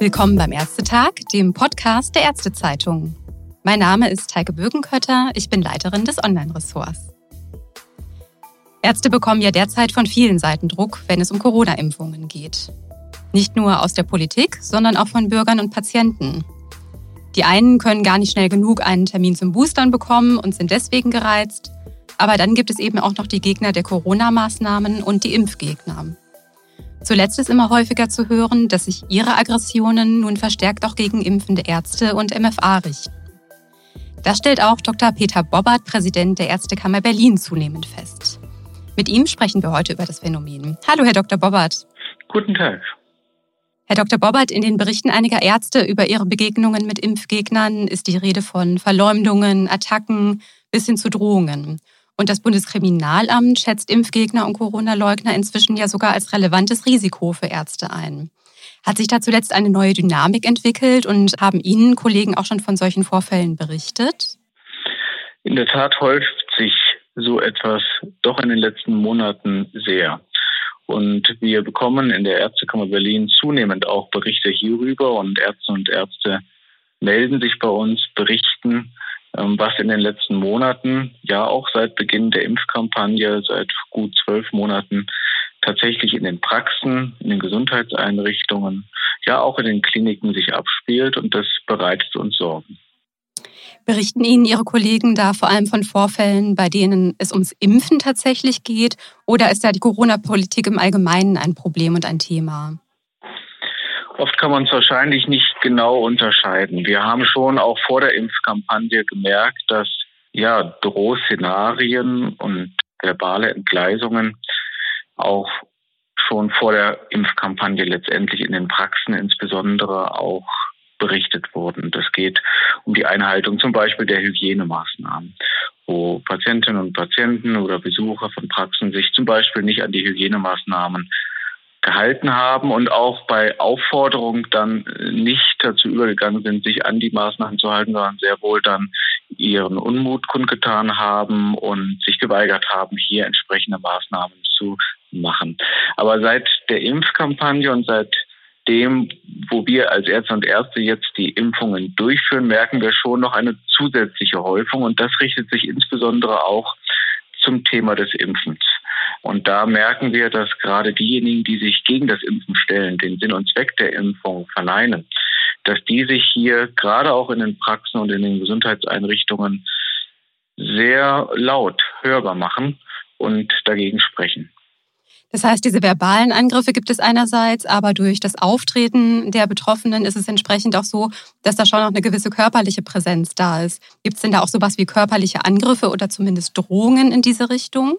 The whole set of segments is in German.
Willkommen beim Ärztetag, dem Podcast der Ärztezeitung. Mein Name ist Heike Bögenkötter, ich bin Leiterin des Online-Ressorts. Ärzte bekommen ja derzeit von vielen Seiten Druck, wenn es um Corona-Impfungen geht. Nicht nur aus der Politik, sondern auch von Bürgern und Patienten. Die einen können gar nicht schnell genug einen Termin zum Boostern bekommen und sind deswegen gereizt. Aber dann gibt es eben auch noch die Gegner der Corona-Maßnahmen und die Impfgegner. Zuletzt ist immer häufiger zu hören, dass sich ihre Aggressionen nun verstärkt auch gegen impfende Ärzte und MFA richten. Das stellt auch Dr. Peter Bobbert, Präsident der Ärztekammer Berlin, zunehmend fest. Mit ihm sprechen wir heute über das Phänomen. Hallo, Herr Dr. Bobbert. Guten Tag. Herr Dr. Bobbert, in den Berichten einiger Ärzte über ihre Begegnungen mit Impfgegnern ist die Rede von Verleumdungen, Attacken bis hin zu Drohungen. Und das Bundeskriminalamt schätzt Impfgegner und Corona-Leugner inzwischen ja sogar als relevantes Risiko für Ärzte ein. Hat sich da zuletzt eine neue Dynamik entwickelt und haben Ihnen Kollegen auch schon von solchen Vorfällen berichtet? In der Tat häuft sich so etwas doch in den letzten Monaten sehr. Und wir bekommen in der Ärztekammer Berlin zunehmend auch Berichte hierüber und Ärzte und Ärzte melden sich bei uns, berichten was in den letzten Monaten, ja auch seit Beginn der Impfkampagne, seit gut zwölf Monaten, tatsächlich in den Praxen, in den Gesundheitseinrichtungen, ja auch in den Kliniken sich abspielt und das bereitet uns Sorgen. Berichten Ihnen Ihre Kollegen da vor allem von Vorfällen, bei denen es ums Impfen tatsächlich geht? Oder ist da die Corona-Politik im Allgemeinen ein Problem und ein Thema? Oft kann man es wahrscheinlich nicht genau unterscheiden. Wir haben schon auch vor der Impfkampagne gemerkt, dass ja Drohszenarien und verbale Entgleisungen auch schon vor der Impfkampagne letztendlich in den Praxen insbesondere auch berichtet wurden. Das geht um die Einhaltung zum Beispiel der Hygienemaßnahmen, wo Patientinnen und Patienten oder Besucher von Praxen sich zum Beispiel nicht an die Hygienemaßnahmen gehalten haben und auch bei Aufforderung dann nicht dazu übergegangen sind, sich an die Maßnahmen zu halten, sondern sehr wohl dann ihren Unmut kundgetan haben und sich geweigert haben, hier entsprechende Maßnahmen zu machen. Aber seit der Impfkampagne und seit dem, wo wir als Ärzte und Ärzte jetzt die Impfungen durchführen, merken wir schon noch eine zusätzliche Häufung. Und das richtet sich insbesondere auch zum Thema des Impfens. Und da merken wir, dass gerade diejenigen, die sich gegen das Impfen stellen, den Sinn und Zweck der Impfung verneinen, dass die sich hier gerade auch in den Praxen und in den Gesundheitseinrichtungen sehr laut hörbar machen und dagegen sprechen. Das heißt, diese verbalen Angriffe gibt es einerseits, aber durch das Auftreten der Betroffenen ist es entsprechend auch so, dass da schon noch eine gewisse körperliche Präsenz da ist. Gibt es denn da auch sowas wie körperliche Angriffe oder zumindest Drohungen in diese Richtung?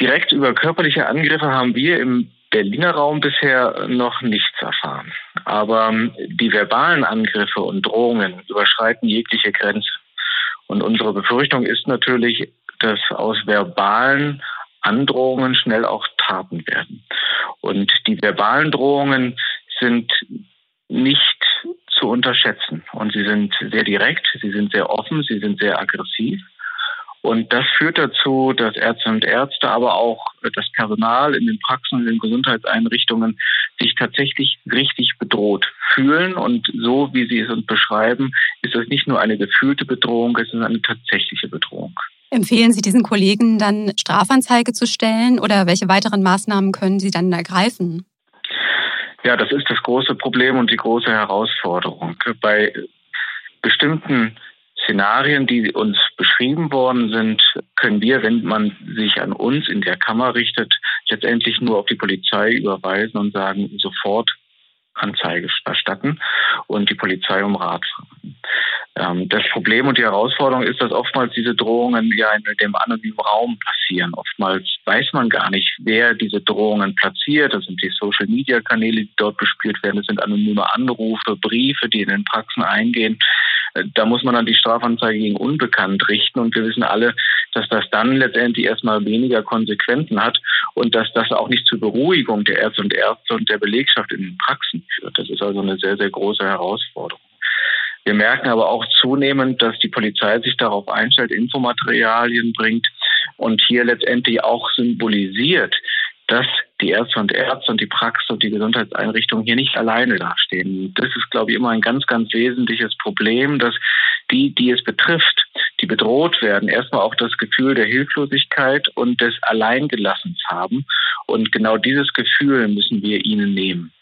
Direkt über körperliche Angriffe haben wir im Berliner Raum bisher noch nichts erfahren. Aber ähm, die verbalen Angriffe und Drohungen überschreiten jegliche Grenze. Und unsere Befürchtung ist natürlich, dass aus verbalen Androhungen schnell auch Taten werden. Und die verbalen Drohungen sind nicht zu unterschätzen. Und sie sind sehr direkt, sie sind sehr offen, sie sind sehr aggressiv. Und das führt dazu, dass Ärzte und Ärzte, aber auch das Personal in den Praxen, in den Gesundheitseinrichtungen sich tatsächlich richtig bedroht fühlen. Und so, wie Sie es uns beschreiben, ist es nicht nur eine gefühlte Bedrohung, es ist eine tatsächliche Bedrohung. Empfehlen Sie diesen Kollegen dann Strafanzeige zu stellen oder welche weiteren Maßnahmen können Sie dann ergreifen? Ja, das ist das große Problem und die große Herausforderung. Bei bestimmten Szenarien, die uns beschrieben worden sind, können wir, wenn man sich an uns in der Kammer richtet, letztendlich nur auf die Polizei überweisen und sagen, sofort Anzeige erstatten und die Polizei um Rat fragen. Ähm, das Problem und die Herausforderung ist, dass oftmals diese Drohungen ja in dem anonymen Raum passieren. Oftmals weiß man gar nicht, wer diese Drohungen platziert. Das sind die Social-Media-Kanäle, die dort bespielt werden. Das sind anonyme Anrufe, Briefe, die in den Praxen eingehen. Da muss man dann die Strafanzeige gegen Unbekannt richten. Und wir wissen alle, dass das dann letztendlich erstmal weniger Konsequenzen hat und dass das auch nicht zur Beruhigung der Ärzte und Ärzte und der Belegschaft in den Praxen führt. Das ist also eine sehr, sehr große Herausforderung. Wir merken aber auch zunehmend, dass die Polizei sich darauf einstellt, Infomaterialien bringt und hier letztendlich auch symbolisiert, dass die Ärzte und Ärzte und die Praxis und die Gesundheitseinrichtungen hier nicht alleine dastehen. Das ist, glaube ich, immer ein ganz, ganz wesentliches Problem, dass die, die es betrifft, die bedroht werden, erstmal auch das Gefühl der Hilflosigkeit und des Alleingelassens haben. Und genau dieses Gefühl müssen wir ihnen nehmen.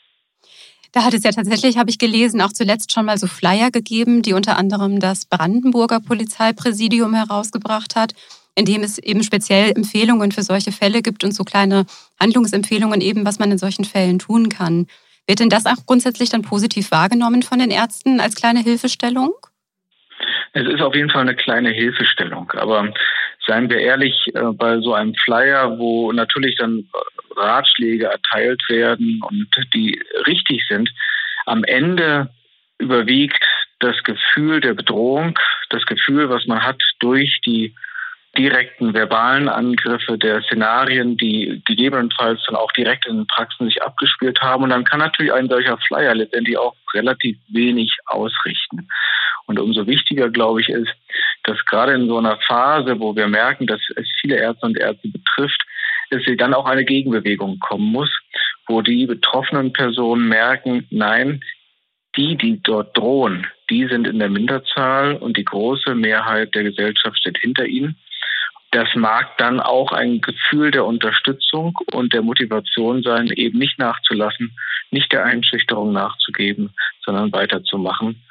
Da hat es ja tatsächlich, habe ich gelesen, auch zuletzt schon mal so Flyer gegeben, die unter anderem das Brandenburger Polizeipräsidium herausgebracht hat, in dem es eben speziell Empfehlungen für solche Fälle gibt und so kleine Handlungsempfehlungen eben, was man in solchen Fällen tun kann. Wird denn das auch grundsätzlich dann positiv wahrgenommen von den Ärzten als kleine Hilfestellung? Es ist auf jeden Fall eine kleine Hilfestellung, aber seien wir ehrlich, äh, bei so einem Flyer, wo natürlich dann Ratschläge erteilt werden und die richtig sind, am Ende überwiegt das Gefühl der Bedrohung, das Gefühl, was man hat durch die direkten verbalen Angriffe der Szenarien, die gegebenenfalls dann auch direkt in den Praxen sich abgespielt haben. Und dann kann natürlich ein solcher Flyer letztendlich auch relativ wenig ausrichten. Und umso wichtiger, glaube ich, ist, dass gerade in so einer Phase, wo wir merken, dass es viele Ärzte und Ärzte betrifft, dass sie dann auch eine Gegenbewegung kommen muss, wo die betroffenen Personen merken, nein, die, die dort drohen, die sind in der Minderzahl und die große Mehrheit der Gesellschaft steht hinter ihnen. Das mag dann auch ein Gefühl der Unterstützung und der Motivation sein, eben nicht nachzulassen, nicht der Einschüchterung nachzugeben, sondern weiterzumachen,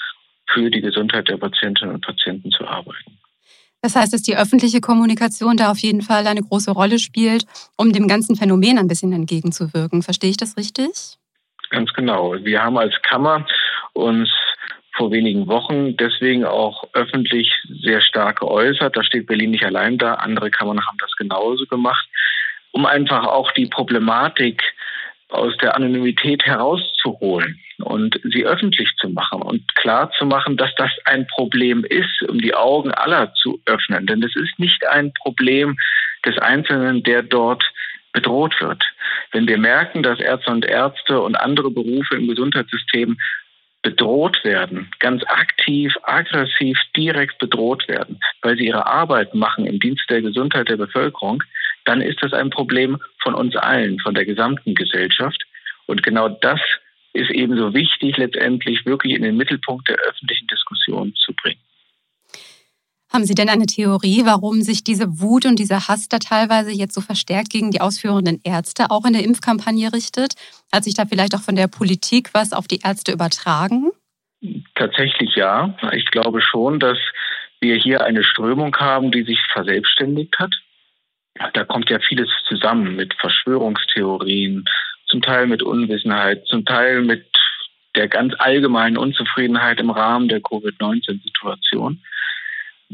für die Gesundheit der Patientinnen und Patienten zu arbeiten. Das heißt, dass die öffentliche Kommunikation da auf jeden Fall eine große Rolle spielt, um dem ganzen Phänomen ein bisschen entgegenzuwirken. Verstehe ich das richtig? Ganz genau. Wir haben als Kammer uns vor wenigen Wochen deswegen auch öffentlich sehr stark geäußert. Da steht Berlin nicht allein da. Andere Kammern haben das genauso gemacht, um einfach auch die Problematik aus der Anonymität herauszuholen und sie öffentlich zu machen und klar zu machen, dass das ein Problem ist, um die Augen aller zu öffnen. Denn es ist nicht ein Problem des Einzelnen, der dort bedroht wird. Wenn wir merken, dass Ärzte und Ärzte und andere Berufe im Gesundheitssystem bedroht werden, ganz aktiv, aggressiv, direkt bedroht werden, weil sie ihre Arbeit machen im Dienst der Gesundheit der Bevölkerung, dann ist das ein Problem von uns allen, von der gesamten Gesellschaft. Und genau das ist ebenso wichtig, letztendlich wirklich in den Mittelpunkt der öffentlichen Diskussion zu bringen. Haben Sie denn eine Theorie, warum sich diese Wut und dieser Hass da teilweise jetzt so verstärkt gegen die ausführenden Ärzte auch in der Impfkampagne richtet? Hat sich da vielleicht auch von der Politik was auf die Ärzte übertragen? Tatsächlich ja. Ich glaube schon, dass wir hier eine Strömung haben, die sich verselbstständigt hat. Da kommt ja vieles zusammen mit Verschwörungstheorien, zum Teil mit Unwissenheit, zum Teil mit der ganz allgemeinen Unzufriedenheit im Rahmen der Covid-19-Situation.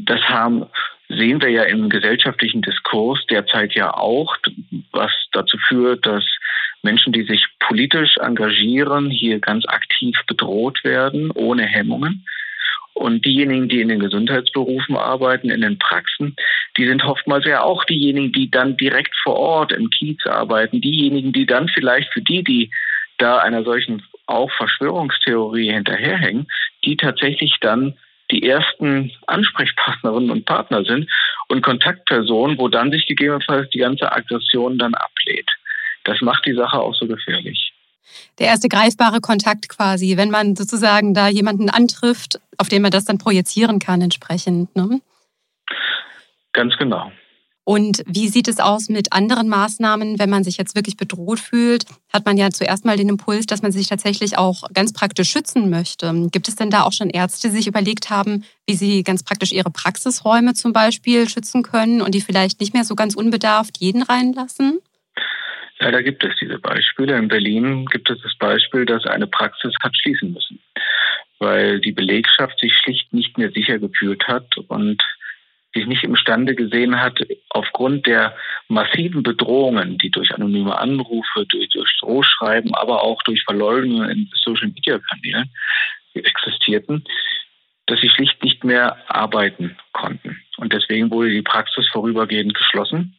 Das haben, sehen wir ja im gesellschaftlichen Diskurs derzeit ja auch, was dazu führt, dass Menschen, die sich politisch engagieren, hier ganz aktiv bedroht werden, ohne Hemmungen. Und diejenigen, die in den Gesundheitsberufen arbeiten, in den Praxen, die sind oftmals ja auch diejenigen, die dann direkt vor Ort im Kiez arbeiten, diejenigen, die dann vielleicht für die, die da einer solchen auch Verschwörungstheorie hinterherhängen, die tatsächlich dann die ersten Ansprechpartnerinnen und Partner sind und Kontaktpersonen, wo dann sich gegebenenfalls die ganze Aggression dann ablehnt. Das macht die Sache auch so gefährlich der erste greifbare Kontakt quasi, wenn man sozusagen da jemanden antrifft, auf den man das dann projizieren kann entsprechend. Ne? Ganz genau. Und wie sieht es aus mit anderen Maßnahmen, wenn man sich jetzt wirklich bedroht fühlt? Hat man ja zuerst mal den Impuls, dass man sich tatsächlich auch ganz praktisch schützen möchte. Gibt es denn da auch schon Ärzte, die sich überlegt haben, wie sie ganz praktisch ihre Praxisräume zum Beispiel schützen können und die vielleicht nicht mehr so ganz unbedarft jeden reinlassen? Ja, da gibt es diese Beispiele. In Berlin gibt es das Beispiel, dass eine Praxis hat schließen müssen, weil die Belegschaft sich schlicht nicht mehr sicher gefühlt hat und sich nicht imstande gesehen hat, aufgrund der massiven Bedrohungen, die durch anonyme Anrufe, durch, durch Drohschreiben, aber auch durch Verleugnungen in Social-Media-Kanälen existierten, dass sie schlicht nicht mehr arbeiten konnten. Und deswegen wurde die Praxis vorübergehend geschlossen.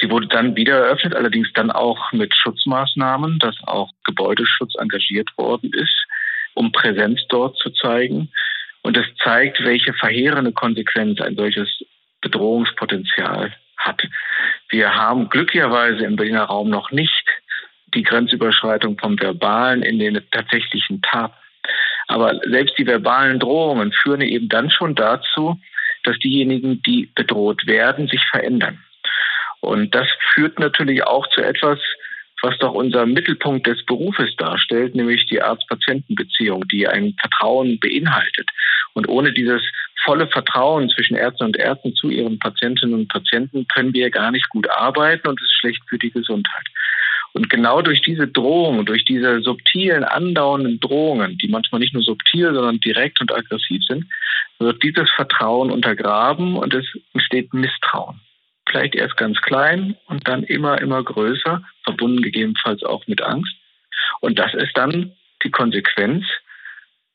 Sie wurde dann wieder eröffnet, allerdings dann auch mit Schutzmaßnahmen, dass auch Gebäudeschutz engagiert worden ist, um Präsenz dort zu zeigen. Und das zeigt, welche verheerende Konsequenz ein solches Bedrohungspotenzial hat. Wir haben glücklicherweise im Berliner Raum noch nicht die Grenzüberschreitung vom Verbalen in den tatsächlichen Taten. Aber selbst die verbalen Drohungen führen eben dann schon dazu, dass diejenigen, die bedroht werden, sich verändern. Und das führt natürlich auch zu etwas, was doch unser Mittelpunkt des Berufes darstellt, nämlich die Arzt-Patienten-Beziehung, die ein Vertrauen beinhaltet. Und ohne dieses volle Vertrauen zwischen Ärzten und Ärzten zu ihren Patientinnen und Patienten können wir gar nicht gut arbeiten und es ist schlecht für die Gesundheit. Und genau durch diese Drohungen, durch diese subtilen, andauernden Drohungen, die manchmal nicht nur subtil, sondern direkt und aggressiv sind, wird dieses Vertrauen untergraben und es entsteht Misstrauen. Vielleicht erst ganz klein und dann immer, immer größer, verbunden gegebenenfalls auch mit Angst. Und das ist dann die Konsequenz,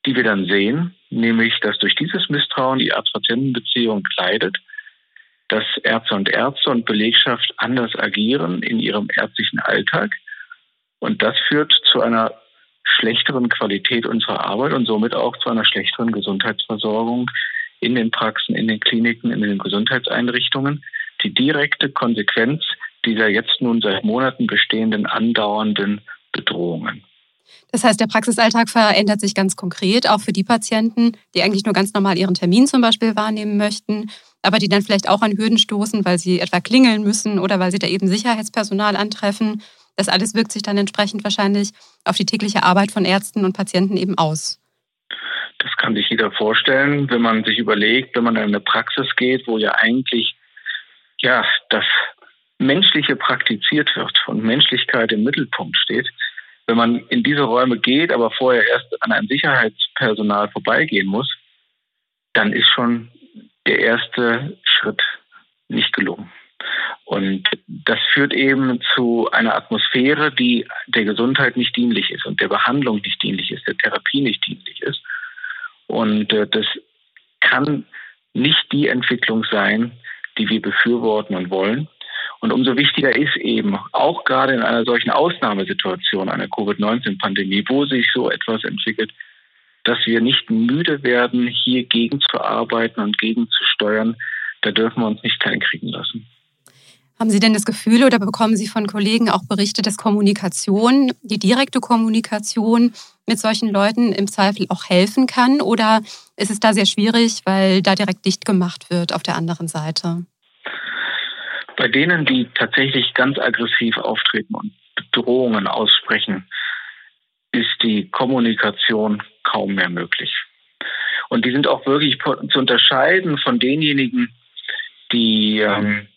die wir dann sehen, nämlich dass durch dieses Misstrauen die Arzt-Patienten-Beziehung leidet dass Ärzte und Ärzte und Belegschaft anders agieren in ihrem ärztlichen Alltag. Und das führt zu einer schlechteren Qualität unserer Arbeit und somit auch zu einer schlechteren Gesundheitsversorgung in den Praxen, in den Kliniken, in den Gesundheitseinrichtungen. Die direkte Konsequenz dieser jetzt nun seit Monaten bestehenden andauernden Bedrohungen. Das heißt, der Praxisalltag verändert sich ganz konkret, auch für die Patienten, die eigentlich nur ganz normal ihren Termin zum Beispiel wahrnehmen möchten, aber die dann vielleicht auch an Hürden stoßen, weil sie etwa klingeln müssen oder weil sie da eben Sicherheitspersonal antreffen. Das alles wirkt sich dann entsprechend wahrscheinlich auf die tägliche Arbeit von Ärzten und Patienten eben aus. Das kann sich jeder vorstellen, wenn man sich überlegt, wenn man in eine Praxis geht, wo ja eigentlich ja das Menschliche praktiziert wird und Menschlichkeit im Mittelpunkt steht, wenn man in diese Räume geht, aber vorher erst an einem Sicherheitspersonal vorbeigehen muss, dann ist schon der erste Schritt nicht gelungen. Und das führt eben zu einer Atmosphäre, die der Gesundheit nicht dienlich ist und der Behandlung nicht dienlich ist, der Therapie nicht dienlich ist. Und äh, das kann nicht die Entwicklung sein, die wir befürworten und wollen. Und umso wichtiger ist eben, auch gerade in einer solchen Ausnahmesituation, einer Covid-19-Pandemie, wo sich so etwas entwickelt, dass wir nicht müde werden, hier gegenzuarbeiten und gegenzusteuern. Da dürfen wir uns nicht kleinkriegen lassen. Haben Sie denn das Gefühl oder bekommen Sie von Kollegen auch Berichte, dass Kommunikation, die direkte Kommunikation mit solchen Leuten im Zweifel auch helfen kann? Oder ist es da sehr schwierig, weil da direkt dicht gemacht wird auf der anderen Seite? Bei denen, die tatsächlich ganz aggressiv auftreten und Bedrohungen aussprechen, ist die Kommunikation kaum mehr möglich. Und die sind auch wirklich zu unterscheiden von denjenigen, die ähm,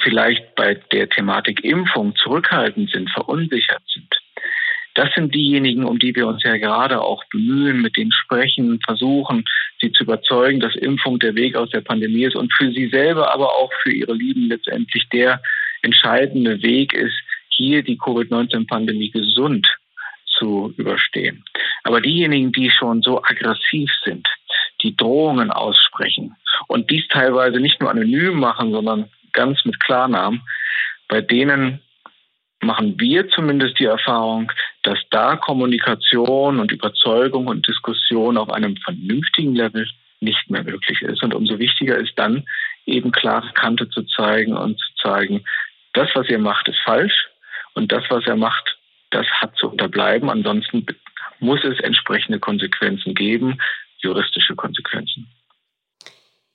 vielleicht bei der Thematik Impfung zurückhaltend sind, verunsichert sind. Das sind diejenigen, um die wir uns ja gerade auch bemühen, mit denen sprechen, versuchen, sie zu überzeugen, dass Impfung der Weg aus der Pandemie ist und für sie selber, aber auch für ihre Lieben letztendlich der entscheidende Weg ist, hier die Covid-19-Pandemie gesund zu überstehen. Aber diejenigen, die schon so aggressiv sind, die Drohungen aussprechen und dies teilweise nicht nur anonym machen, sondern ganz mit Klarnamen, bei denen machen wir zumindest die Erfahrung, dass da Kommunikation und Überzeugung und Diskussion auf einem vernünftigen Level nicht mehr möglich ist. Und umso wichtiger ist dann eben klare Kante zu zeigen und zu zeigen, das, was ihr macht, ist falsch und das, was er macht, das hat zu unterbleiben. Ansonsten muss es entsprechende Konsequenzen geben, juristische Konsequenzen.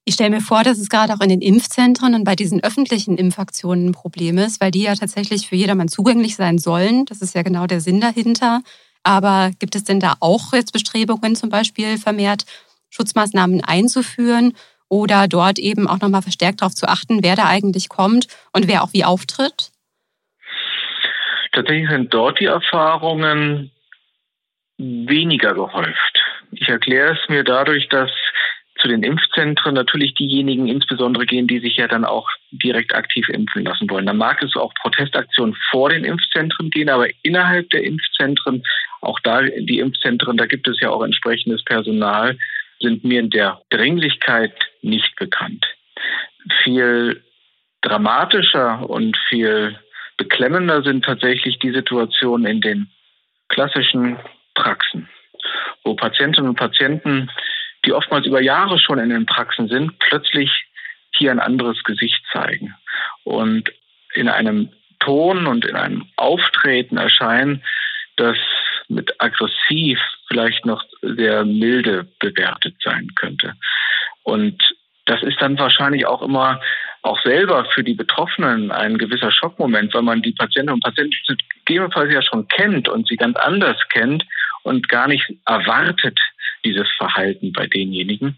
Ich stelle mir vor, dass es gerade auch in den Impfzentren und bei diesen öffentlichen Impfaktionen ein Problem ist, weil die ja tatsächlich für jedermann zugänglich sein sollen. Das ist ja genau der Sinn dahinter. Aber gibt es denn da auch jetzt Bestrebungen, zum Beispiel vermehrt Schutzmaßnahmen einzuführen oder dort eben auch nochmal verstärkt darauf zu achten, wer da eigentlich kommt und wer auch wie auftritt? Tatsächlich sind dort die Erfahrungen weniger gehäuft. Ich erkläre es mir dadurch, dass zu den Impfzentren natürlich diejenigen insbesondere gehen, die sich ja dann auch direkt aktiv impfen lassen wollen. Da mag es auch Protestaktionen vor den Impfzentren gehen, aber innerhalb der Impfzentren, auch da die Impfzentren, da gibt es ja auch entsprechendes Personal, sind mir in der Dringlichkeit nicht bekannt. Viel dramatischer und viel beklemmender sind tatsächlich die Situationen in den klassischen Praxen, wo Patientinnen und Patienten, die oftmals über Jahre schon in den Praxen sind, plötzlich hier ein anderes Gesicht zeigen und in einem Ton und in einem Auftreten erscheinen, das mit aggressiv vielleicht noch sehr milde bewertet sein könnte. Und das ist dann wahrscheinlich auch immer auch selber für die Betroffenen ein gewisser Schockmoment, weil man die Patientinnen und Patienten gegebenenfalls ja schon kennt und sie ganz anders kennt und gar nicht erwartet dieses Verhalten bei denjenigen.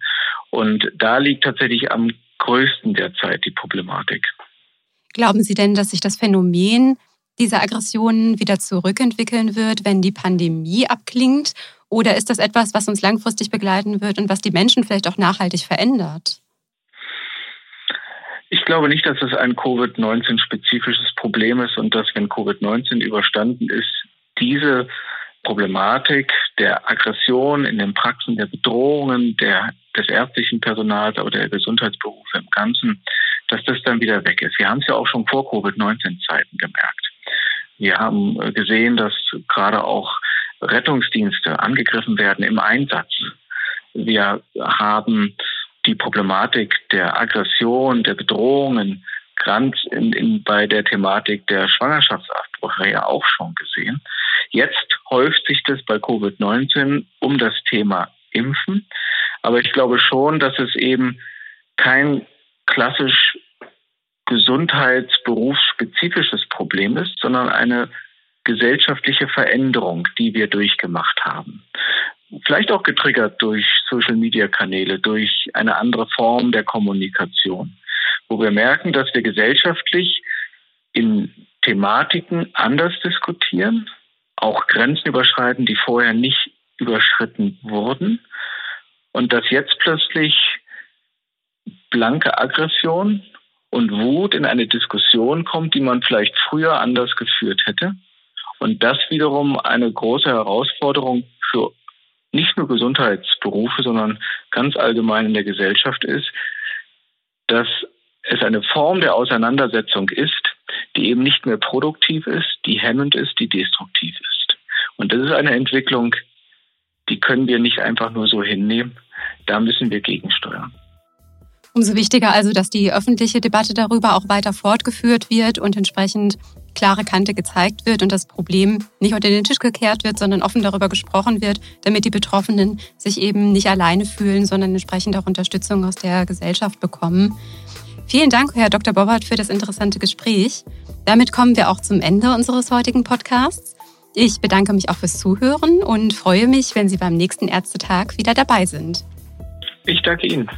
Und da liegt tatsächlich am größten derzeit die Problematik. Glauben Sie denn, dass sich das Phänomen dieser Aggressionen wieder zurückentwickeln wird, wenn die Pandemie abklingt? Oder ist das etwas, was uns langfristig begleiten wird und was die Menschen vielleicht auch nachhaltig verändert? Ich glaube nicht, dass es ein Covid-19-spezifisches Problem ist und dass, wenn Covid-19 überstanden ist, diese Problematik der Aggression in den Praxen, der Bedrohungen der, des ärztlichen Personals, aber der Gesundheitsberufe im Ganzen, dass das dann wieder weg ist. Wir haben es ja auch schon vor Covid-19-Zeiten gemerkt. Wir haben gesehen, dass gerade auch Rettungsdienste angegriffen werden im Einsatz. Wir haben die Problematik der Aggression, der Bedrohungen ganz in, in, bei der Thematik der Schwangerschaftsabbrüche ja auch schon gesehen. Jetzt häuft sich das bei Covid-19 um das Thema Impfen. Aber ich glaube schon, dass es eben kein klassisch gesundheitsberufsspezifisches Problem ist, sondern eine gesellschaftliche Veränderung, die wir durchgemacht haben vielleicht auch getriggert durch Social-Media-Kanäle, durch eine andere Form der Kommunikation, wo wir merken, dass wir gesellschaftlich in Thematiken anders diskutieren, auch Grenzen überschreiten, die vorher nicht überschritten wurden und dass jetzt plötzlich blanke Aggression und Wut in eine Diskussion kommt, die man vielleicht früher anders geführt hätte. Und das wiederum eine große Herausforderung für nicht nur Gesundheitsberufe, sondern ganz allgemein in der Gesellschaft ist, dass es eine Form der Auseinandersetzung ist, die eben nicht mehr produktiv ist, die hemmend ist, die destruktiv ist. Und das ist eine Entwicklung, die können wir nicht einfach nur so hinnehmen. Da müssen wir gegensteuern. Umso wichtiger also, dass die öffentliche Debatte darüber auch weiter fortgeführt wird und entsprechend klare Kante gezeigt wird und das Problem nicht unter den Tisch gekehrt wird, sondern offen darüber gesprochen wird, damit die Betroffenen sich eben nicht alleine fühlen, sondern entsprechend auch Unterstützung aus der Gesellschaft bekommen. Vielen Dank, Herr Dr. Bobbert, für das interessante Gespräch. Damit kommen wir auch zum Ende unseres heutigen Podcasts. Ich bedanke mich auch fürs Zuhören und freue mich, wenn Sie beim nächsten Ärztetag wieder dabei sind. Ich danke Ihnen.